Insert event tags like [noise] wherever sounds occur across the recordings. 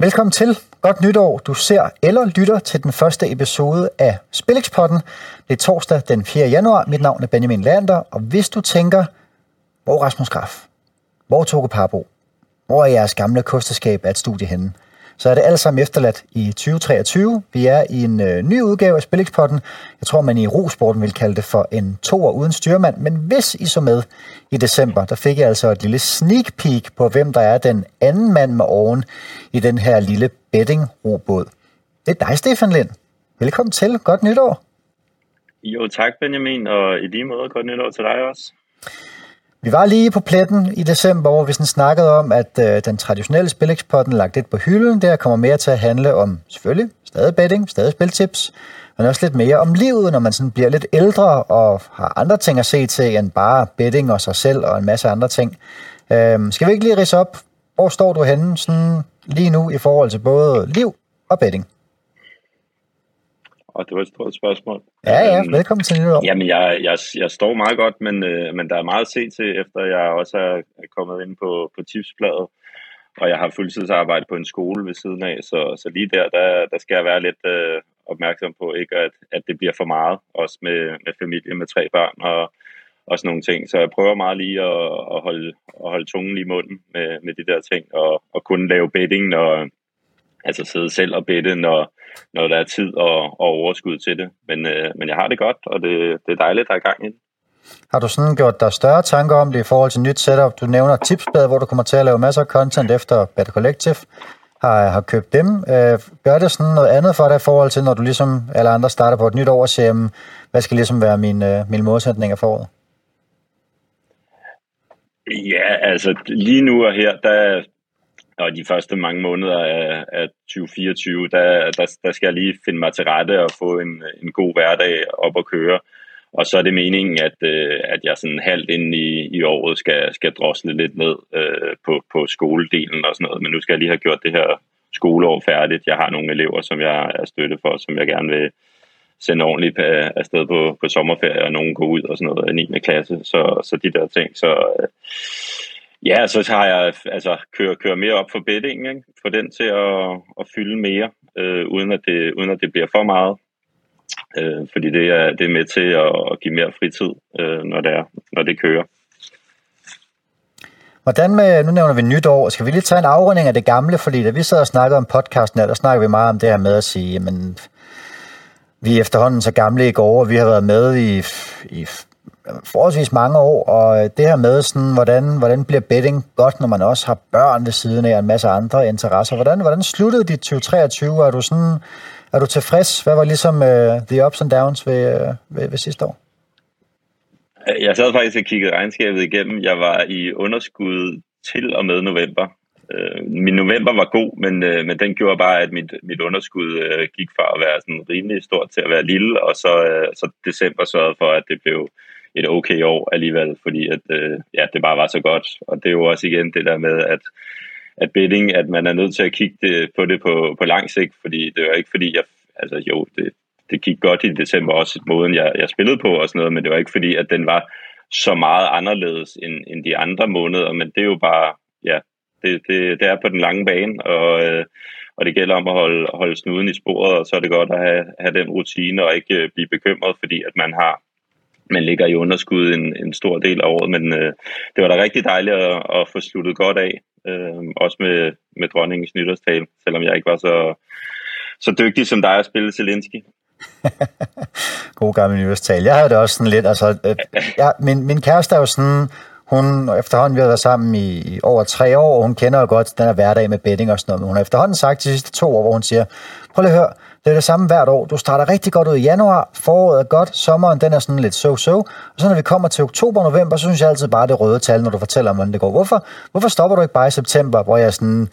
Velkommen til. Godt nytår. Du ser eller lytter til den første episode af Spillexpotten. Det er torsdag den 4. januar. Mit navn er Benjamin Lander, og hvis du tænker, hvor Rasmus Graf? Hvor Toge Parbo? Hvor er jeres gamle kosteskab af et studie henne? Så er det alt sammen efterladt i 2023. Vi er i en øh, ny udgave af Spillingspotten. Jeg tror, man i rosporten vil kalde det for en toer uden styrmand. Men hvis I så med i december, der fik jeg altså et lille sneak peek på, hvem der er den anden mand med oven i den her lille betting-robåd. Det er dig, Stefan Lind. Velkommen til. Godt nytår. Jo, tak Benjamin, og i lige måde godt nytår til dig også. Vi var lige på pletten i december, hvor vi sådan snakkede om, at øh, den traditionelle spilexporten lagt lidt på hylden. Der kommer mere til at handle om, selvfølgelig, stadig betting, stadig spiltips, men også lidt mere om livet, når man sådan bliver lidt ældre og har andre ting at se til, end bare betting og sig selv og en masse andre ting. Øh, skal vi ikke lige rise op, hvor står du henne sådan lige nu i forhold til både liv og betting? Og det var et stort spørgsmål. Ja, ja, øhm, velkommen til nytår. Jamen, jeg, jeg, jeg står meget godt, men, øh, men der er meget at se til, efter jeg også er kommet ind på, på tipsbladet. Og jeg har fuldtidsarbejde på en skole ved siden af, så, så lige der, der, der skal jeg være lidt øh, opmærksom på, ikke at, at det bliver for meget, også med, med familie med tre børn og, og sådan nogle ting. Så jeg prøver meget lige at, at, holde, at holde tungen lige i munden med, med de der ting, og, og kunne lave betting, når, altså sidde selv og bette, når, når der er tid og, og overskud til det. Men, øh, men jeg har det godt, og det, det er dejligt, at der er gang i det. Har du sådan gjort dig større tanker om det i forhold til nyt setup? Du nævner tipsblad, hvor du kommer til at lave masser af content efter Better Collective. Har, har købt dem. Øh, gør det sådan noget andet for dig i forhold til, når du ligesom alle andre starter på et nyt år og siger, hvad skal ligesom være mine, øh, mine modsætninger for året? Ja, altså lige nu og her, der, og de første mange måneder af, af 2024, der, der, der skal jeg lige finde mig til rette og få en, en god hverdag op at køre. Og så er det meningen, at, øh, at jeg sådan halvt ind i, i året skal, skal drosle lidt ned øh, på, på skoledelen og sådan noget. Men nu skal jeg lige have gjort det her skoleår færdigt. Jeg har nogle elever, som jeg er støtte for, som jeg gerne vil sende ordentligt øh, afsted på, på sommerferie, og nogen går ud og sådan noget i 9. klasse. Så, så de der ting. Så, øh, Ja, så har jeg altså kører, kører mere op for beddingen, ikke? få den til at, at fylde mere, øh, uden, at det, uden at det bliver for meget. Øh, fordi det er, det er med til at, give mere fritid, øh, når, det er, når det kører. Hvordan med, nu nævner vi nytår, skal vi lige tage en afrunding af det gamle, fordi da vi sad og snakkede om podcasten, der snakker vi meget om det her med at sige, jamen, vi er efterhånden så gamle i går, og vi har været med i, i forholdsvis mange år, og øh, det her med, sådan, hvordan, hvordan bliver betting godt, når man også har børn ved siden af og en masse andre interesser. Hvordan, hvordan sluttede dit 2023? Er du, sådan, er du tilfreds? Hvad var ligesom uh, the ups and downs ved, uh, ved, ved sidste år? Jeg sad faktisk og kiggede regnskabet igennem. Jeg var i underskud til og med november. Øh, min november var god, men, øh, men den gjorde bare, at mit, mit underskud øh, gik fra at være sådan rimelig stort til at være lille, og så, øh, så december sørgede for, at det blev et okay år alligevel, fordi at, øh, ja, det bare var så godt. Og det er jo også igen det der med, at, at betting, at man er nødt til at kigge det, på det på, på lang sigt, fordi det er ikke fordi, jeg, altså jo, det, det gik godt i december også, måden jeg, jeg spillede på og sådan noget, men det var ikke fordi, at den var så meget anderledes end, end de andre måneder, men det er jo bare, ja, det, det, det er på den lange bane, og, øh, og det gælder om at holde, holde snuden i sporet, og så er det godt at have, have den rutine og ikke øh, blive bekymret, fordi at man har man ligger i underskud en, en stor del af året, men øh, det var da rigtig dejligt at, at få sluttet godt af, øh, også med, med dronningens nytårstal, selvom jeg ikke var så, så dygtig som dig at spille Zelensky. [laughs] God gammel nytårstal. Jeg havde det også sådan lidt, altså, øh, jeg, min, min kæreste er jo sådan, hun efterhånden, vi har været sammen i, i over tre år, og hun kender jo godt den her hverdag med betting og sådan noget, men hun har efterhånden sagt de sidste to år, hvor hun siger, prøv lige at høre, det er det samme hvert år. Du starter rigtig godt ud i januar, foråret er godt, sommeren den er sådan lidt so-so, og så når vi kommer til oktober og november, så synes jeg altid bare det røde tal, når du fortæller om, hvordan det går. Hvorfor, hvorfor stopper du ikke bare i september, hvor jeg sådan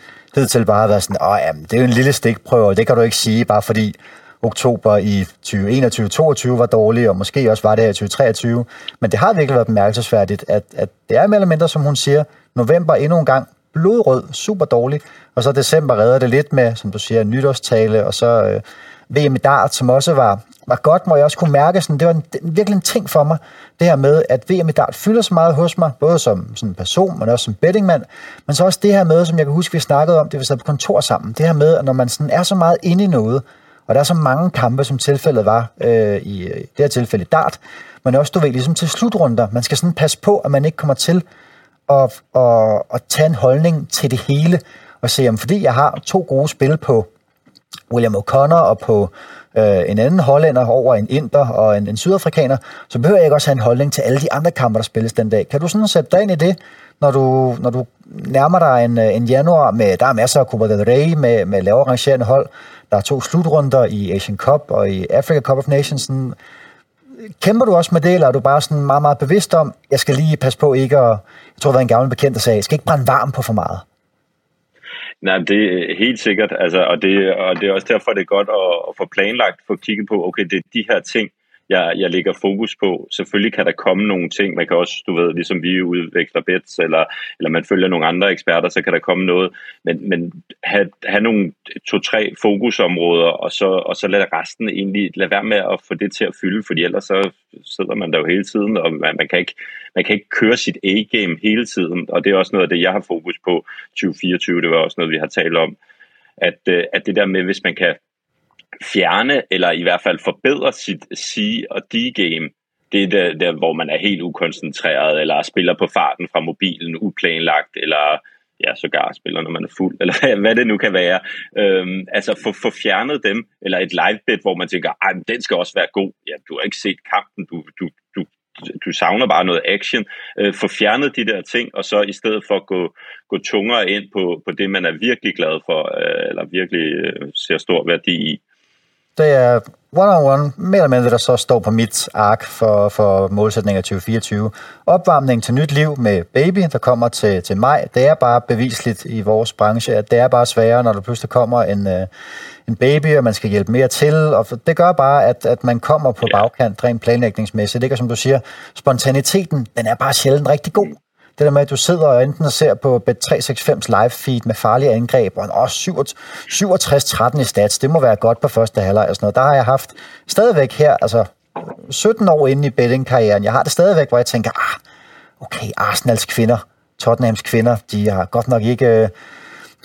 til bare har været sådan, åh jamen, det er jo en lille stikprøve, og det kan du ikke sige, bare fordi oktober i 2021-2022 var dårlig, og måske også var det her i 2023. Men det har virkelig været bemærkelsesværdigt, at, at det er mere eller mindre, som hun siger, november endnu en gang blodrød, super dårlig, og så december redder det lidt med, som du siger, nytårstale, og så øh, VM i dart, som også var var godt, hvor jeg også kunne mærke, sådan, det var en, virkelig en ting for mig, det her med, at VM i dart fylder så meget hos mig, både som sådan en person, men også som bettingmand, men så også det her med, som jeg kan huske, vi snakkede om, det vi sad på kontor sammen, det her med, at når man sådan er så meget inde i noget, og der er så mange kampe, som tilfældet var øh, i det her tilfælde i dart, men også, du ved, ligesom til slutrunder, man skal sådan passe på, at man ikke kommer til at, at, at tage en holdning til det hele, og se, om fordi jeg har to gode spil på William O'Connor og på øh, en anden hollænder over en inder og en, en sydafrikaner, så behøver jeg ikke også have en holdning til alle de andre kampe, der spilles den dag. Kan du sådan sætte dig ind i det, når du, når du nærmer dig en, øh, en januar med, der er masser af Copa del Rey med, med lavere rangerende hold, der er to slutrunder i Asian Cup og i Africa Cup of Nations. Sådan, kæmper du også med det, eller er du bare sådan meget, meget bevidst om, jeg skal lige passe på ikke at, jeg tror, det var en gammel bekendt, der sagde, jeg skal ikke brænde varm på for meget? Nej, det er helt sikkert, altså, og, det, og det er også derfor, det er godt at, at få planlagt, få kigget på, okay, det er de her ting, jeg, jeg lægger fokus på. Selvfølgelig kan der komme nogle ting, man kan også, du ved, ligesom vi udveksler bets, eller, eller man følger nogle andre eksperter, så kan der komme noget, men, men have, have nogle to-tre fokusområder, og så, og så lade resten egentlig, lade være med at få det til at fylde, fordi ellers så sidder man der jo hele tiden, og man, man, kan, ikke, man kan ikke køre sit A-game hele tiden, og det er også noget af det, jeg har fokus på. 2024, det var også noget, vi har talt om, at, øh, at det der med, hvis man kan fjerne, eller i hvert fald forbedre sit C- og D-game, det er der, der, hvor man er helt ukoncentreret, eller spiller på farten fra mobilen, uplanlagt, eller ja, sågar spiller, når man er fuld, [laughs] eller hvad det nu kan være. Øhm, altså få, få fjernet dem, eller et livebet, hvor man tænker, ej, den skal også være god. Ja, du har ikke set kampen, du, du, du, du savner bare noget action. Øh, få fjernet de der ting, og så i stedet for at gå, gå tungere ind på, på det, man er virkelig glad for, øh, eller virkelig øh, ser stor værdi i. Det er one-on-one, mere eller mindre, der så står på mit ark for, for målsætninger 2024. Opvarmning til nyt liv med baby, der kommer til, til maj. Det er bare bevisligt i vores branche, at det er bare sværere, når der pludselig kommer en, uh, en baby, og man skal hjælpe mere til. Og det gør bare, at, at man kommer på bagkant rent planlægningsmæssigt. Det er som du siger, spontaniteten, den er bare sjældent rigtig god. Det der med, at du sidder og enten ser på Bet365's live feed med farlige angreb, og også 67-13 i stats, det må være godt på første halvleg og sådan noget. Der har jeg haft stadigvæk her, altså 17 år inde i bettingkarrieren, jeg har det stadigvæk, hvor jeg tænker, ah, okay, Arsenals kvinder, Tottenhams kvinder, de har godt nok ikke... Øh,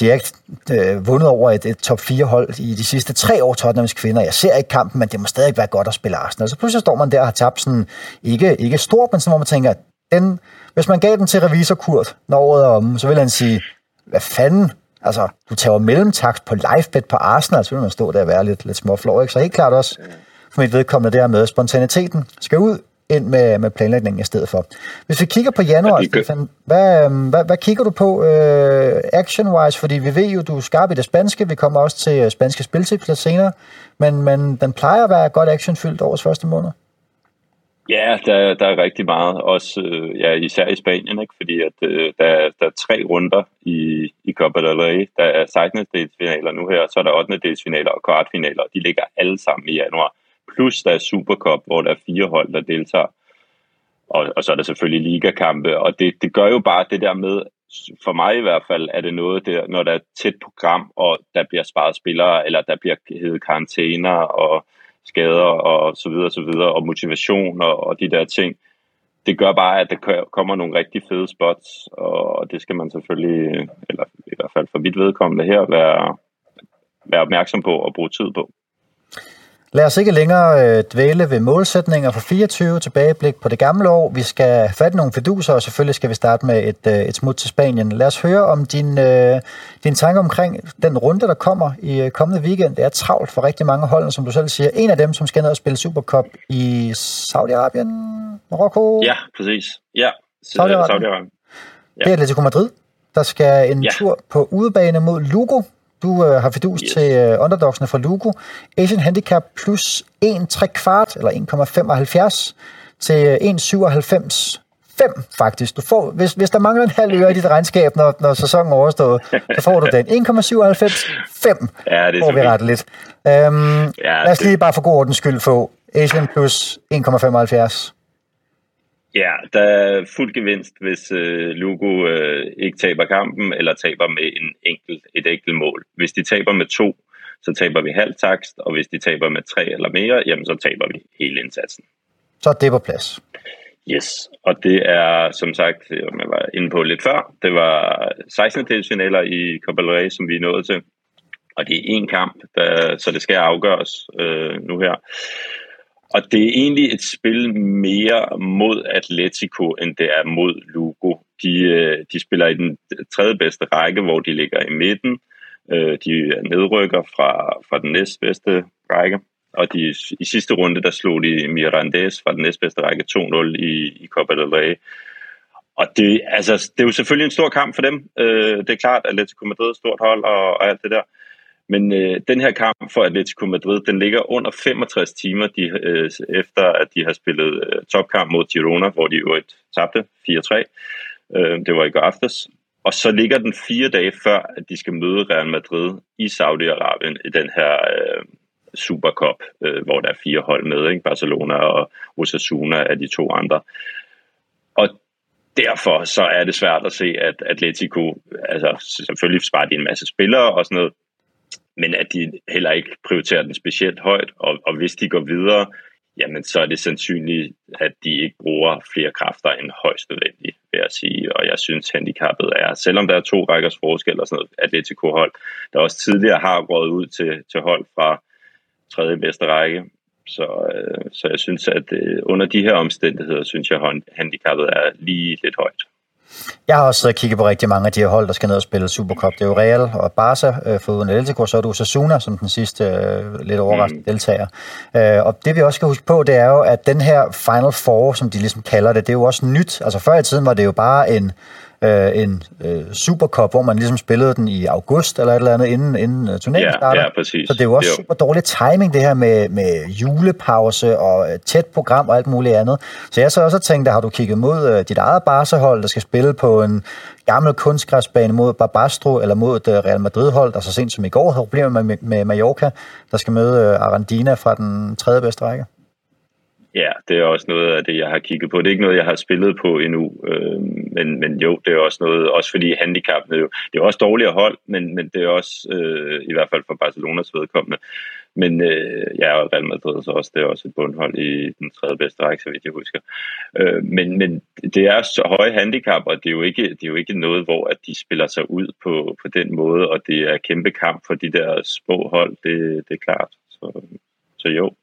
de har ikke øh, vundet over et, et top 4 hold i de sidste tre år, Tottenhams kvinder. Jeg ser ikke kampen, men det må stadig være godt at spille Arsenal. Så pludselig står man der og har tabt sådan, ikke, ikke stort, men sådan, hvor man tænker, den, hvis man gav den til revisor Kurt, når året er omme, så vil han sige, hvad fanden? Altså, du tager mellemtakt på livebet på Arsenal, så vil man stå der og være lidt, lidt småflov, ikke? Så helt klart også for mit vedkommende der med spontaniteten skal ud ind med, med planlægningen i stedet for. Hvis vi kigger på januar, Stefan, hvad, øhm, hvad, hvad kigger du på uh, action-wise? Fordi vi ved jo, du er skarp i det spanske. Vi kommer også til øh, spanske spiltips lidt senere. Men, men den plejer at være godt actionfyldt årets første måned. Ja, der, der er rigtig meget, også øh, ja, især i Spanien, ikke? fordi at, øh, der, der er tre runder i, i Copa del Rey. Der er 16. delsfinaler nu her, så er der 8. delsfinaler og kvartfinaler, og de ligger alle sammen i januar. Plus der er Supercup, hvor der er fire hold, der deltager. Og, og så er der selvfølgelig ligakampe, og det, det gør jo bare det der med, for mig i hvert fald, er det noget der, når der er tæt program, og der bliver sparet spillere, eller der bliver heddet karantæner, og skader og så videre, og så videre, og motivation og, og de der ting. Det gør bare, at der kommer nogle rigtig fede spots, og det skal man selvfølgelig, eller i hvert fald for mit vedkommende her, være, være opmærksom på og bruge tid på. Lad os ikke længere øh, dvæle ved målsætninger for 24 tilbageblik på det gamle år. Vi skal fatte nogle fiduser, og selvfølgelig skal vi starte med et, øh, et smut til Spanien. Lad os høre om din, øh, din tanke omkring den runde, der kommer i kommende weekend. Det er travlt for rigtig mange hold, som du selv siger. En af dem, som skal ned og spille Supercup i Saudi-Arabien, Marokko? Ja, præcis. Ja, Saudi-Arabien. Saudi-Arabien. Ja. Det er Atletico Madrid, der skal en ja. tur på udebane mod Lugo du øh, har fidus yes. til øh, underdogsene fra Lugo. Asian Handicap plus 1 3 kvart, eller 1,75 til 1,97 5 faktisk. Du får, hvis, hvis der mangler en halv øre i dit regnskab, når, når sæsonen er overstået, så får du den. 1,97 5 ja, det får vi ret lidt. Øhm, ja, lad os lige bare for god ordens skyld få Asian plus 1,75. Ja, der er fuld gevinst, hvis øh, Lugo øh, ikke taber kampen, eller taber med en enkelt, et enkelt mål. Hvis de taber med to, så taber vi halv takst, og hvis de taber med tre eller mere, jamen så taber vi hele indsatsen. Så det på plads. Yes, og det er som sagt, jeg var inde på lidt før, det var 16. delfinaler i Copa del Rey, som vi er nået til. Og det er en kamp, der, så det skal afgøres øh, nu her. Og det er egentlig et spil mere mod Atletico, end det er mod Lugo. De, øh, de spiller i den tredje bedste række, hvor de ligger i midten. Øh, de nedrykker fra, fra den næstbedste række. Og de, i sidste runde, der slog de Mirandes fra den næstbedste række 2-0 i, i Copa del Rey. Og det, altså, det er jo selvfølgelig en stor kamp for dem. Øh, det er klart, at Atletico Madrid er et stort hold og, og alt det der. Men øh, den her kamp for Atletico Madrid, den ligger under 65 timer de, øh, efter, at de har spillet øh, topkamp mod Girona, hvor de jo et tabte 4-3. Øh, det var i går aftes. Og så ligger den fire dage før, at de skal møde Real Madrid i Saudi-Arabien i den her øh, Supercup, øh, hvor der er fire hold med, ikke? Barcelona og Osasuna er de to andre. Og derfor så er det svært at se, at Atletico, altså selvfølgelig sparer de en masse spillere og sådan noget, men at de heller ikke prioriterer den specielt højt, og, og hvis de går videre, jamen så er det sandsynligt, at de ikke bruger flere kræfter end højst nødvendigt, vil jeg sige. Og jeg synes, handicappet er, selvom der er to rækkers forskel og sådan noget Atletico-hold, der også tidligere har gået ud til, til hold fra tredje bedste række. Så, øh, så jeg synes, at øh, under de her omstændigheder, synes jeg, at handicappet er lige lidt højt. Jeg har også kigget på rigtig mange af de her hold, der skal ned og spille Supercup. Det er jo Real og Barca øh, for uden Atletico, så er du Sasuna som den sidste øh, lidt overraskende mm. deltager. Øh, og det vi også skal huske på, det er jo, at den her Final Four, som de ligesom kalder det, det er jo også nyt. Altså før i tiden var det jo bare en øh, en øh, Supercup, hvor man ligesom spillede den i august eller et eller andet, inden, inden uh, turneringen ja, starter. Ja, præcis. Så det er jo også jo. super dårlig timing, det her med, med julepause og øh, tæt program og alt muligt andet. Så jeg så også tænkt, har du kigget mod øh, dit eget Barca-hold, der skal spille på en gammel kunstgræsbane mod Barbastro, eller mod et uh, Real Madrid-hold, der så sent som i går havde problemer med, med Mallorca, der skal møde uh, Arandina fra den tredje bedste række? Ja, det er også noget af det, jeg har kigget på. Det er ikke noget, jeg har spillet på endnu, øh, men, men jo, det er også noget, også fordi handicapene jo, det er også dårligere hold, men, men det er også, øh, i hvert fald for Barcelonas vedkommende, men øh, ja, og Real Madrid så også, det er også et bundhold i den tredje bedste række, så vidt jeg husker. Øh, men, men det er så høje handicap, og det er, jo ikke, det er jo ikke noget, hvor at de spiller sig ud på, på den måde, og det er kæmpe kamp for de der små hold, det, det er klart. Så, så jo,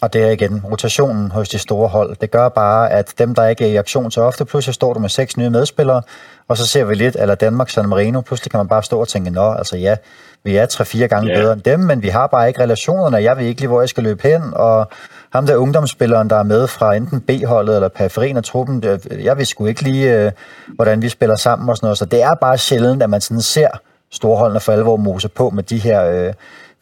og det er igen rotationen hos de store hold. Det gør bare, at dem, der ikke er i aktion så ofte, pludselig står du med seks nye medspillere, og så ser vi lidt, eller Danmark, San Marino, pludselig kan man bare stå og tænke, nå, altså ja, vi er tre-fire gange yeah. bedre end dem, men vi har bare ikke relationerne, jeg ved ikke lige, hvor jeg skal løbe hen, og ham der ungdomsspilleren, der er med fra enten B-holdet eller periferien af truppen, jeg ved sgu ikke lige, øh, hvordan vi spiller sammen og sådan noget, så det er bare sjældent, at man sådan ser storholdene for alvor mose på med de her øh,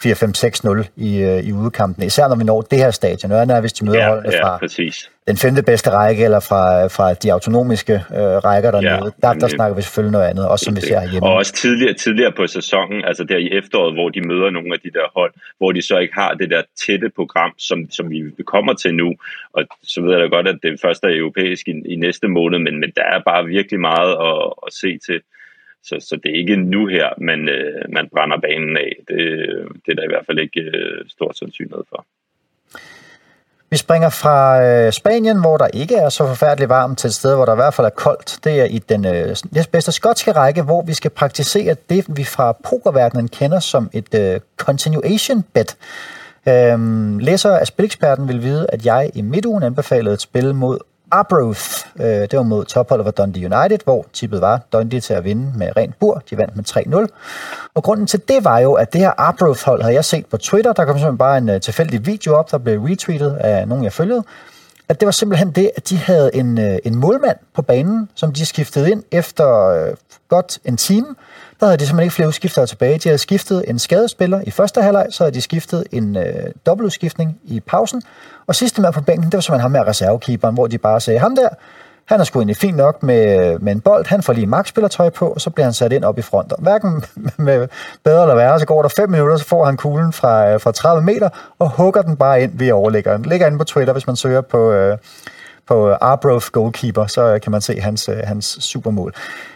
4-5-6-0 i, øh, i udekampen, især når vi når det her stadion. Når er, hvis de møder ja, holdene ja, fra præcis. den femte bedste række, eller fra, fra de autonomiske øh, rækker dernede, ja, der, der snakker vi selvfølgelig noget andet, også som vi ser hjemme. Og også tidligere, tidligere på sæsonen, altså der i efteråret, hvor de møder nogle af de der hold, hvor de så ikke har det der tætte program, som, som vi kommer til nu. Og så ved jeg da godt, at det første er europæisk i, i næste måned, men, men der er bare virkelig meget at, at se til. Så, så det er ikke nu her, man, øh, man brænder banen af. Det, øh, det er der i hvert fald ikke øh, stor sandsynlighed for. Vi springer fra øh, Spanien, hvor der ikke er så forfærdeligt varmt, til et sted, hvor der i hvert fald er koldt. Det er i den øh, næstbedste skotske række, hvor vi skal praktisere det, vi fra pokerverdenen kender som et øh, continuation bet. Øhm, læser af Spileksperten vil vide, at jeg i midtugen anbefalede et spil mod Arbroath. Øh, det var mod topholdet for Dundee United, hvor tippet var Dundee til at vinde med rent bur. De vandt med 3-0. Og grunden til det var jo, at det her Arbroath-hold havde jeg set på Twitter. Der kom simpelthen bare en øh, tilfældig video op, der blev retweetet af nogen, jeg følgede. At det var simpelthen det, at de havde en, øh, en målmand på banen, som de skiftede ind efter øh, godt en time. Der havde de simpelthen ikke flere udskiftere tilbage. De havde skiftet en skadespiller i første halvleg, så havde de skiftet en øh, dobbeltudskiftning i pausen, og sidste mand på bænken, det var simpelthen ham med reservekeeperen, hvor de bare sagde, ham der, han er sgu egentlig fint nok med, med en bold, han får lige magtspillertøj på, og så bliver han sat ind op i front. Og hverken [laughs] med bedre eller værre, så går der 5 minutter, så får han kuglen fra, øh, fra 30 meter, og hugger den bare ind ved overlæggeren. Ligger inde på Twitter, hvis man søger på, øh, på øh, Arbroath goalkeeper, så øh, kan man se hans, øh, hans supermål.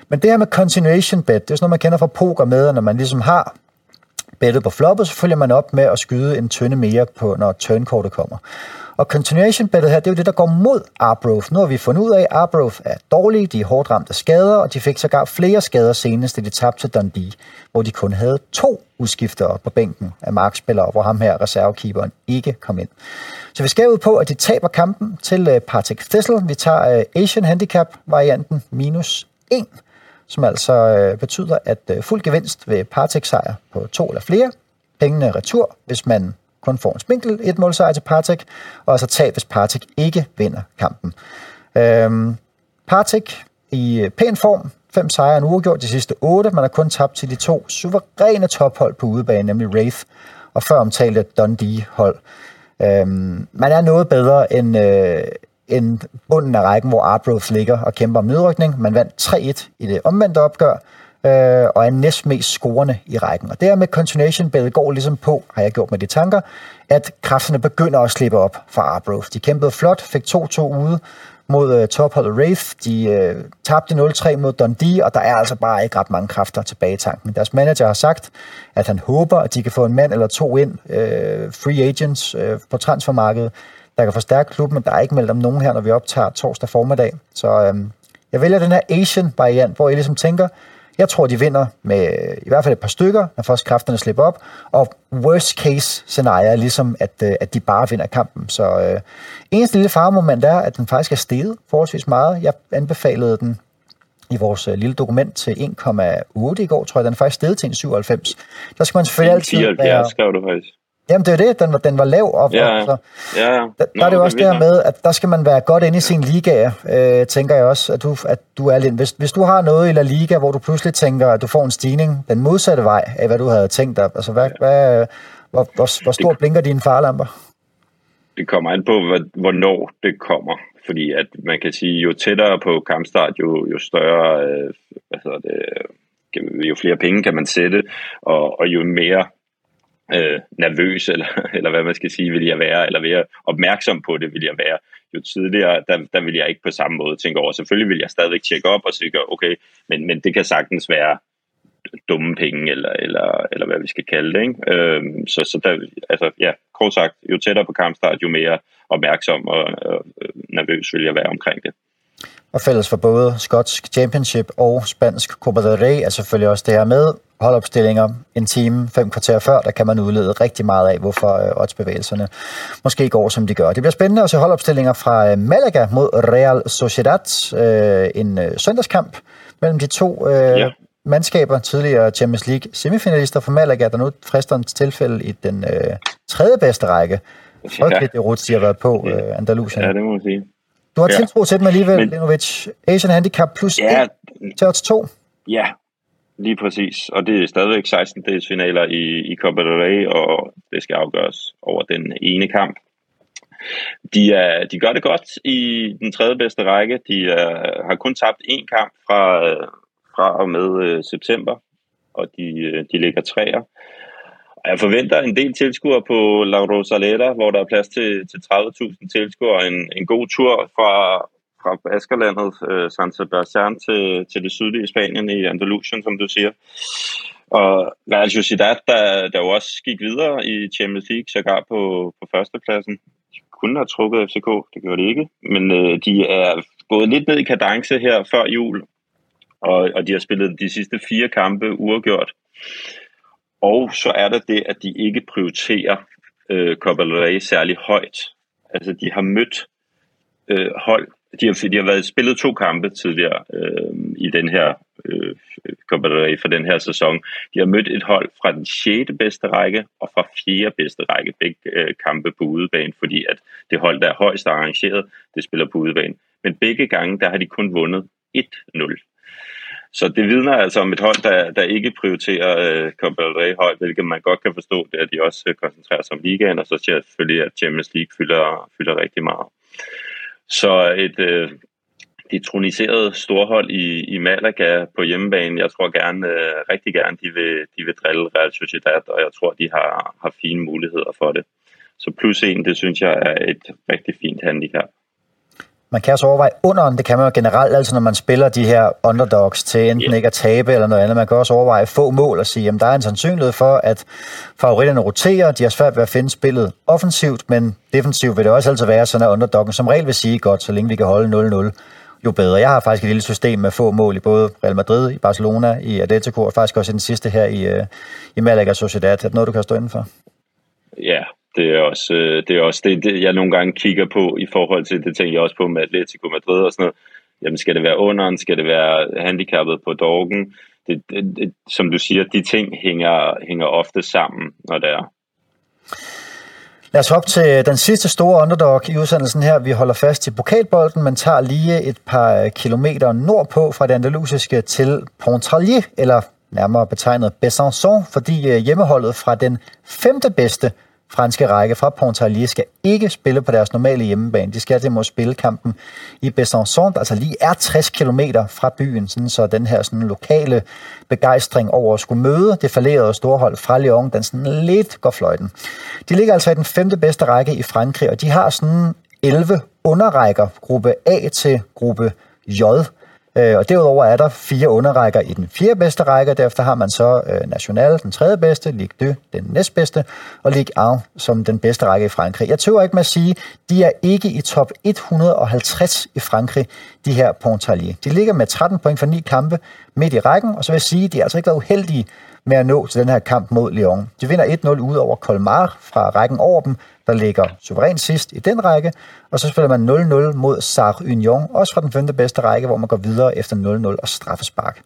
Men det her med continuation bet, det er sådan noget, man kender fra poker med, når man ligesom har bettet på floppet, så følger man op med at skyde en tønde mere, på, når turnkortet kommer. Og continuation bettet her, det er jo det, der går mod Arbroath. Nu har vi fundet ud af, at Arbroath er dårlige, de er hårdt ramt af skader, og de fik sågar flere skader senest, da de tabte til Dundee, hvor de kun havde to udskiftere på bænken af markspillere, hvor ham her, reservekeeperen, ikke kom ind. Så vi skal ud på, at de taber kampen til øh, Partick Thistle. Vi tager øh, Asian Handicap-varianten minus 1, som altså øh, betyder, at fuld gevinst ved Partick sejr på to eller flere. Pengene retur, hvis man kun får en spinkel 1-0 sejr til Partick, og altså tab, hvis Partick ikke vinder kampen. Øhm, Partick i øh, pæn form, fem sejre og uafgjort de sidste otte. Man har kun tabt til de to suveræne tophold på udebane, nemlig Wraith og før omtalte Dundee-hold. Øhm, man er noget bedre end, øh, end bunden af rækken, hvor Arbroath ligger og kæmper om nedrykning. Man vandt 3-1 i det omvendte opgør, øh, og er næstmest scorende i rækken. Og dermed continuation bellet går ligesom på, har jeg gjort med de tanker, at kræfterne begynder at slippe op for Arbroath. De kæmpede flot, fik 2-2 ude mod øh, topholdet Wraith. De øh, tabte 0-3 mod Dundee, og der er altså bare ikke ret mange kræfter tilbage i tanken. Deres manager har sagt, at han håber, at de kan få en mand eller to ind, øh, free agents øh, på transfermarkedet, der kan forstærke klubben, men der er ikke meldt om nogen her, når vi optager torsdag formiddag. Så øh, jeg vælger den her Asian-variant, hvor jeg ligesom tænker, jeg tror, de vinder med i hvert fald et par stykker, når først kræfterne slipper op. Og worst case scenarie er ligesom, at, øh, at de bare vinder kampen. Så øh, eneste lille faremoment er, at den faktisk er steget forholdsvis meget. Jeg anbefalede den i vores øh, lille dokument til 1,8 i går, tror jeg. Den er faktisk steget til en 97. Der skal man selvfølgelig altid være... skrev du faktisk. Jamen, det er det. Den var, den var lav. Og, ja, så, ja. Der, der Nå, er det jo også der med, at der skal man være godt inde i sin liga, øh, tænker jeg også, at du, at du er lidt... Hvis, hvis du har noget i La Liga, hvor du pludselig tænker, at du får en stigning den modsatte vej af, hvad du havde tænkt dig, altså hvad, ja. hvad, hvor, hvor, hvor stor det, blinker dine farlamper? Det kommer an på, hvornår det kommer. Fordi at man kan sige, jo tættere på kampstart, jo, jo større, øh, hvad hedder det, jo flere penge kan man sætte, og, og jo mere øh, nervøs, eller, [laughs] eller hvad man skal sige, vil jeg være, eller være opmærksom på det, vil jeg være. Jo tidligere, der, der vil jeg ikke på samme måde tænke over. Selvfølgelig vil jeg stadigvæk tjekke op og sige, okay, men, men det kan sagtens være dumme penge, eller, eller, eller hvad vi skal kalde det. Ikke? Øhm, så, så der, altså, ja, kort sagt, jo tættere på kampstart, jo mere opmærksom og, og nervøs vil jeg være omkring det. Og fælles for både skotsk championship og spansk Copa del Rey er selvfølgelig også det her med holdopstillinger en time, fem kvarter før, der kan man udlede rigtig meget af, hvorfor øh, oddsbevægelserne måske går, som de gør. Det bliver spændende at se holdopstillinger fra øh, Malaga mod Real Sociedad. Øh, en øh, søndagskamp mellem de to øh, ja. mandskaber, tidligere Champions League semifinalister for Malaga, der nu fristerens tilfælde i den øh, tredje bedste række. Frygteligt det rute, de har været på, øh, Andalusien. Ja, det må man sige. Du har ja. tiltro til dem alligevel, Men, Linovic. Asian Handicap plus ja, 1 til odds 2. Ja, lige præcis. Og det er stadigvæk 16 dels finaler i, i Copa del Rey, og det skal afgøres over den ene kamp. De, er, de gør det godt i den tredje bedste række. De er, har kun tabt én kamp fra, fra og med øh, september, og de, øh, de ligger træer. Jeg forventer en del tilskuere på La Rosaleda, hvor der er plads til, til 30.000 tilskuere. En, en god tur fra, fra Baskerlandet, øh, San Sebastian, til, til det sydlige Spanien i Andalusien, som du siger. Og Real Sociedad, der, der jo også gik videre i Champions League, sågar på, på førstepladsen. De kunne have trukket FCK, det gjorde de ikke. Men øh, de er gået lidt ned i kadence her før jul, og, og de har spillet de sidste fire kampe uafgjort. Og så er der det, at de ikke prioriterer øh, Copa del Rey særlig højt. Altså, de har mødt øh, hold. De har, de har været spillet to kampe tidligere øh, i den her øh, Copa del Rey for den her sæson. De har mødt et hold fra den 6. bedste række og fra 4. bedste række. Begge øh, kampe på udebane, fordi at det hold, der er højst arrangeret, det spiller på udebane. Men begge gange, der har de kun vundet 1-0. Så det vidner altså om et hold, der, der ikke prioriterer øh, Copa del Rey højt, hvilket man godt kan forstå, det at de også øh, koncentrerer sig om ligaen, og så ser jeg selvfølgelig, at Champions League fylder, fylder rigtig meget. Så et øh, detroniseret storhold i, i Malaga på hjemmebane, jeg tror gerne, øh, rigtig gerne, de vil, de vil drille Real Sociedad, og jeg tror, de har, har fine muligheder for det. Så plus en, det synes jeg er et rigtig fint handicap. Man kan også overveje underen, det kan man jo generelt, altså når man spiller de her underdogs til enten yeah. ikke at tabe eller noget andet. Man kan også overveje få mål og sige, at der er en sandsynlighed for, at favoritterne roterer, de har svært ved at finde spillet offensivt, men defensivt vil det også altid være sådan, at underdoggen som regel vil sige godt, så længe vi kan holde 0-0 jo bedre. Jeg har faktisk et lille system med få mål i både Real Madrid, i Barcelona, i Atletico, og faktisk også i den sidste her i, øh, i Malaga Sociedad. Er det noget, du kan stå indenfor? Ja, det er også, øh, det, er også det, det, jeg nogle gange kigger på i forhold til, det tænker jeg også på med Atletico Madrid og sådan noget. Jamen, skal det være underen? Skal det være handicappet på doggen? Det, det, det, som du siger, de ting hænger, hænger ofte sammen, når det er. Lad os hoppe til den sidste store underdog i udsendelsen her. Vi holder fast i pokalbolden, men tager lige et par kilometer nordpå fra det andalusiske til Pontarlier, eller nærmere betegnet Besançon, fordi øh, hjemmeholdet fra den femte bedste franske række fra Pontarlier skal ikke spille på deres normale hjemmebane. De skal derimod spille kampen i Besançon, der altså lige er 60 km fra byen, sådan så den her sådan lokale begejstring over at skulle møde det falerede storhold fra Lyon, den sådan lidt går fløjten. De ligger altså i den femte bedste række i Frankrig, og de har sådan 11 underrækker, gruppe A til gruppe J. Øh, og derudover er der fire underrækker i den fjerde bedste række, og derefter har man så øh, National, den tredje bedste, Ligue 2, den næstbedste, og Ligue 1 som den bedste række i Frankrig. Jeg tøver ikke med at sige, de er ikke i top 150 i Frankrig, de her Pontarlier. De ligger med 13 point for ni kampe midt i rækken, og så vil jeg sige, at de har altså ikke været uheldige med at nå til den her kamp mod Lyon. De vinder 1-0 ud over Colmar fra rækken over dem, der ligger suverænt sidst i den række, og så spiller man 0-0 mod Sar Union, også fra den femte bedste række, hvor man går videre efter 0-0 og straffespark.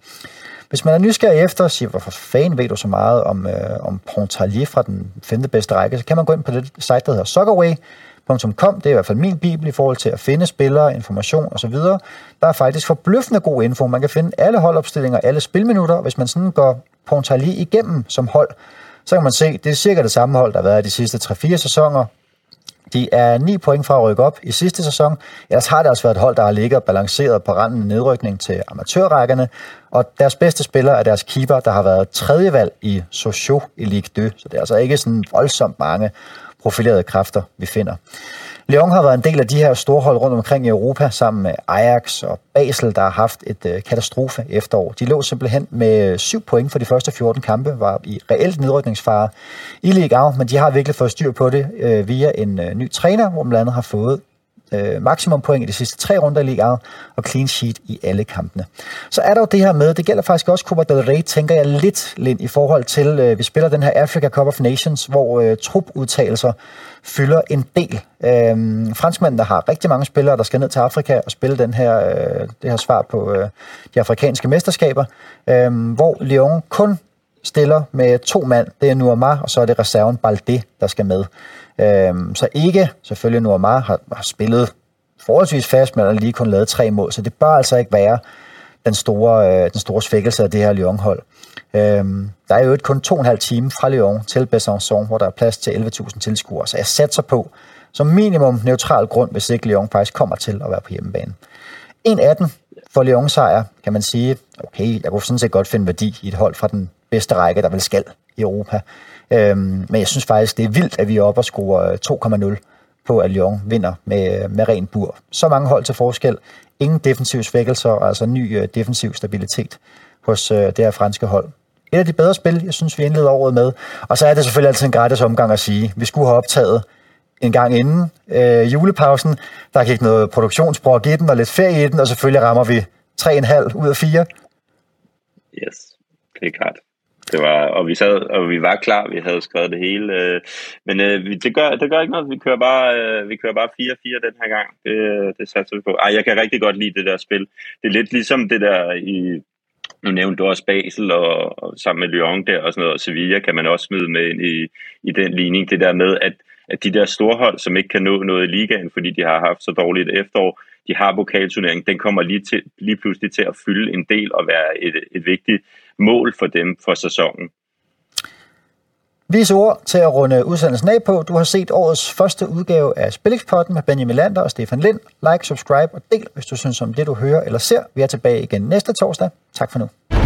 Hvis man er nysgerrig efter og siger, hvorfor fanden ved du så meget om, øh, om Pontarlier fra den femte bedste række, så kan man gå ind på det site, der hedder Soccerway.com. Det er i hvert fald min bibel i forhold til at finde spillere, information osv. Der er faktisk forbløffende god info. Man kan finde alle holdopstillinger, alle spilminutter. Hvis man sådan går Pontarlier igennem som hold, så kan man se, det er cirka det samme hold, der har været de sidste 3-4 sæsoner. De er 9 point fra at rykke op i sidste sæson. Ellers har det også været et hold, der har ligget balanceret på randen nedrykning til amatørrækkerne. Og deres bedste spiller er deres keeper, der har været tredje valg i Sochaux i Ligue 2. Så det er altså ikke sådan voldsomt mange profilerede kræfter, vi finder. Lyon har været en del af de her store hold rundt omkring i Europa, sammen med Ajax og Basel, der har haft et øh, katastrofe efterår. De lå simpelthen med øh, 7 point for de første 14 kampe, var i reelt nedrykningsfare i Ligue 1, men de har virkelig fået styr på det øh, via en øh, ny træner, hvor man blandt andet har fået øh, maksimum point i de sidste tre runder i ligaen og clean sheet i alle kampene. Så er der jo det her med, det gælder faktisk også Copa del Rey, tænker jeg lidt, lidt i forhold til, øh, vi spiller den her Africa Cup of Nations, hvor øh, trupudtagelser fylder en del. Øh, franskmændene har rigtig mange spillere, der skal ned til Afrika og spille den her, øh, det her svar på øh, de afrikanske mesterskaber, øh, hvor Lyon kun stiller med to mand. Det er Nuama, og så er det reserven Balde, der skal med. Øhm, så ikke, selvfølgelig Nuama har, har spillet forholdsvis fast, men har lige kun lavet tre mål, så det bør altså ikke være den store, øh, den store svækkelse af det her Lyon-hold. Øhm, der er jo et kun to og en halv time fra Lyon til Besançon, hvor der er plads til 11.000 tilskuere, så jeg satser på, som minimum neutral grund, hvis ikke Lyon faktisk kommer til at være på hjemmebane. 1-18 for Lyon sejr, kan man sige, okay, jeg kunne sådan set godt finde værdi i et hold fra den bedste række, der vel skal i Europa. Øhm, men jeg synes faktisk, det er vildt, at vi er oppe og score øh, 2,0 på, at Lyon vinder med, øh, med ren bur. Så mange hold til forskel. Ingen defensiv svækkelser, altså ny øh, defensiv stabilitet hos det her franske hold. Et af de bedre spil, jeg synes, vi indleder året med. Og så er det selvfølgelig altid en gratis omgang at sige, vi skulle have optaget en gang inden øh, julepausen. Der gik noget produktionsbrok i den og lidt ferie i den, og selvfølgelig rammer vi 3,5 ud af 4. Yes, det er klart. Det var, og vi sad, og vi var klar, vi havde skrevet det hele. Øh, men øh, det, gør, det gør ikke noget, vi kører bare, øh, vi kører bare 4-4 den her gang. Det, øh, det satser vi på. Ej, jeg kan rigtig godt lide det der spil. Det er lidt ligesom det der i, nu nævnte du også Basel og, og sammen med Lyon der og sådan noget, og Sevilla kan man også smide med ind i, i den ligning. Det der med, at, at de der storhold, som ikke kan nå noget i ligaen, fordi de har haft så dårligt efterår, de har pokalturnering, den kommer lige, til, lige pludselig til at fylde en del og være et, et vigtigt mål for dem for sæsonen. Vise ord til at runde udsendelsen af på. Du har set årets første udgave af Spillingspodden med Benjamin Lander og Stefan Lind. Like, subscribe og del, hvis du synes om det, du hører eller ser. Vi er tilbage igen næste torsdag. Tak for nu.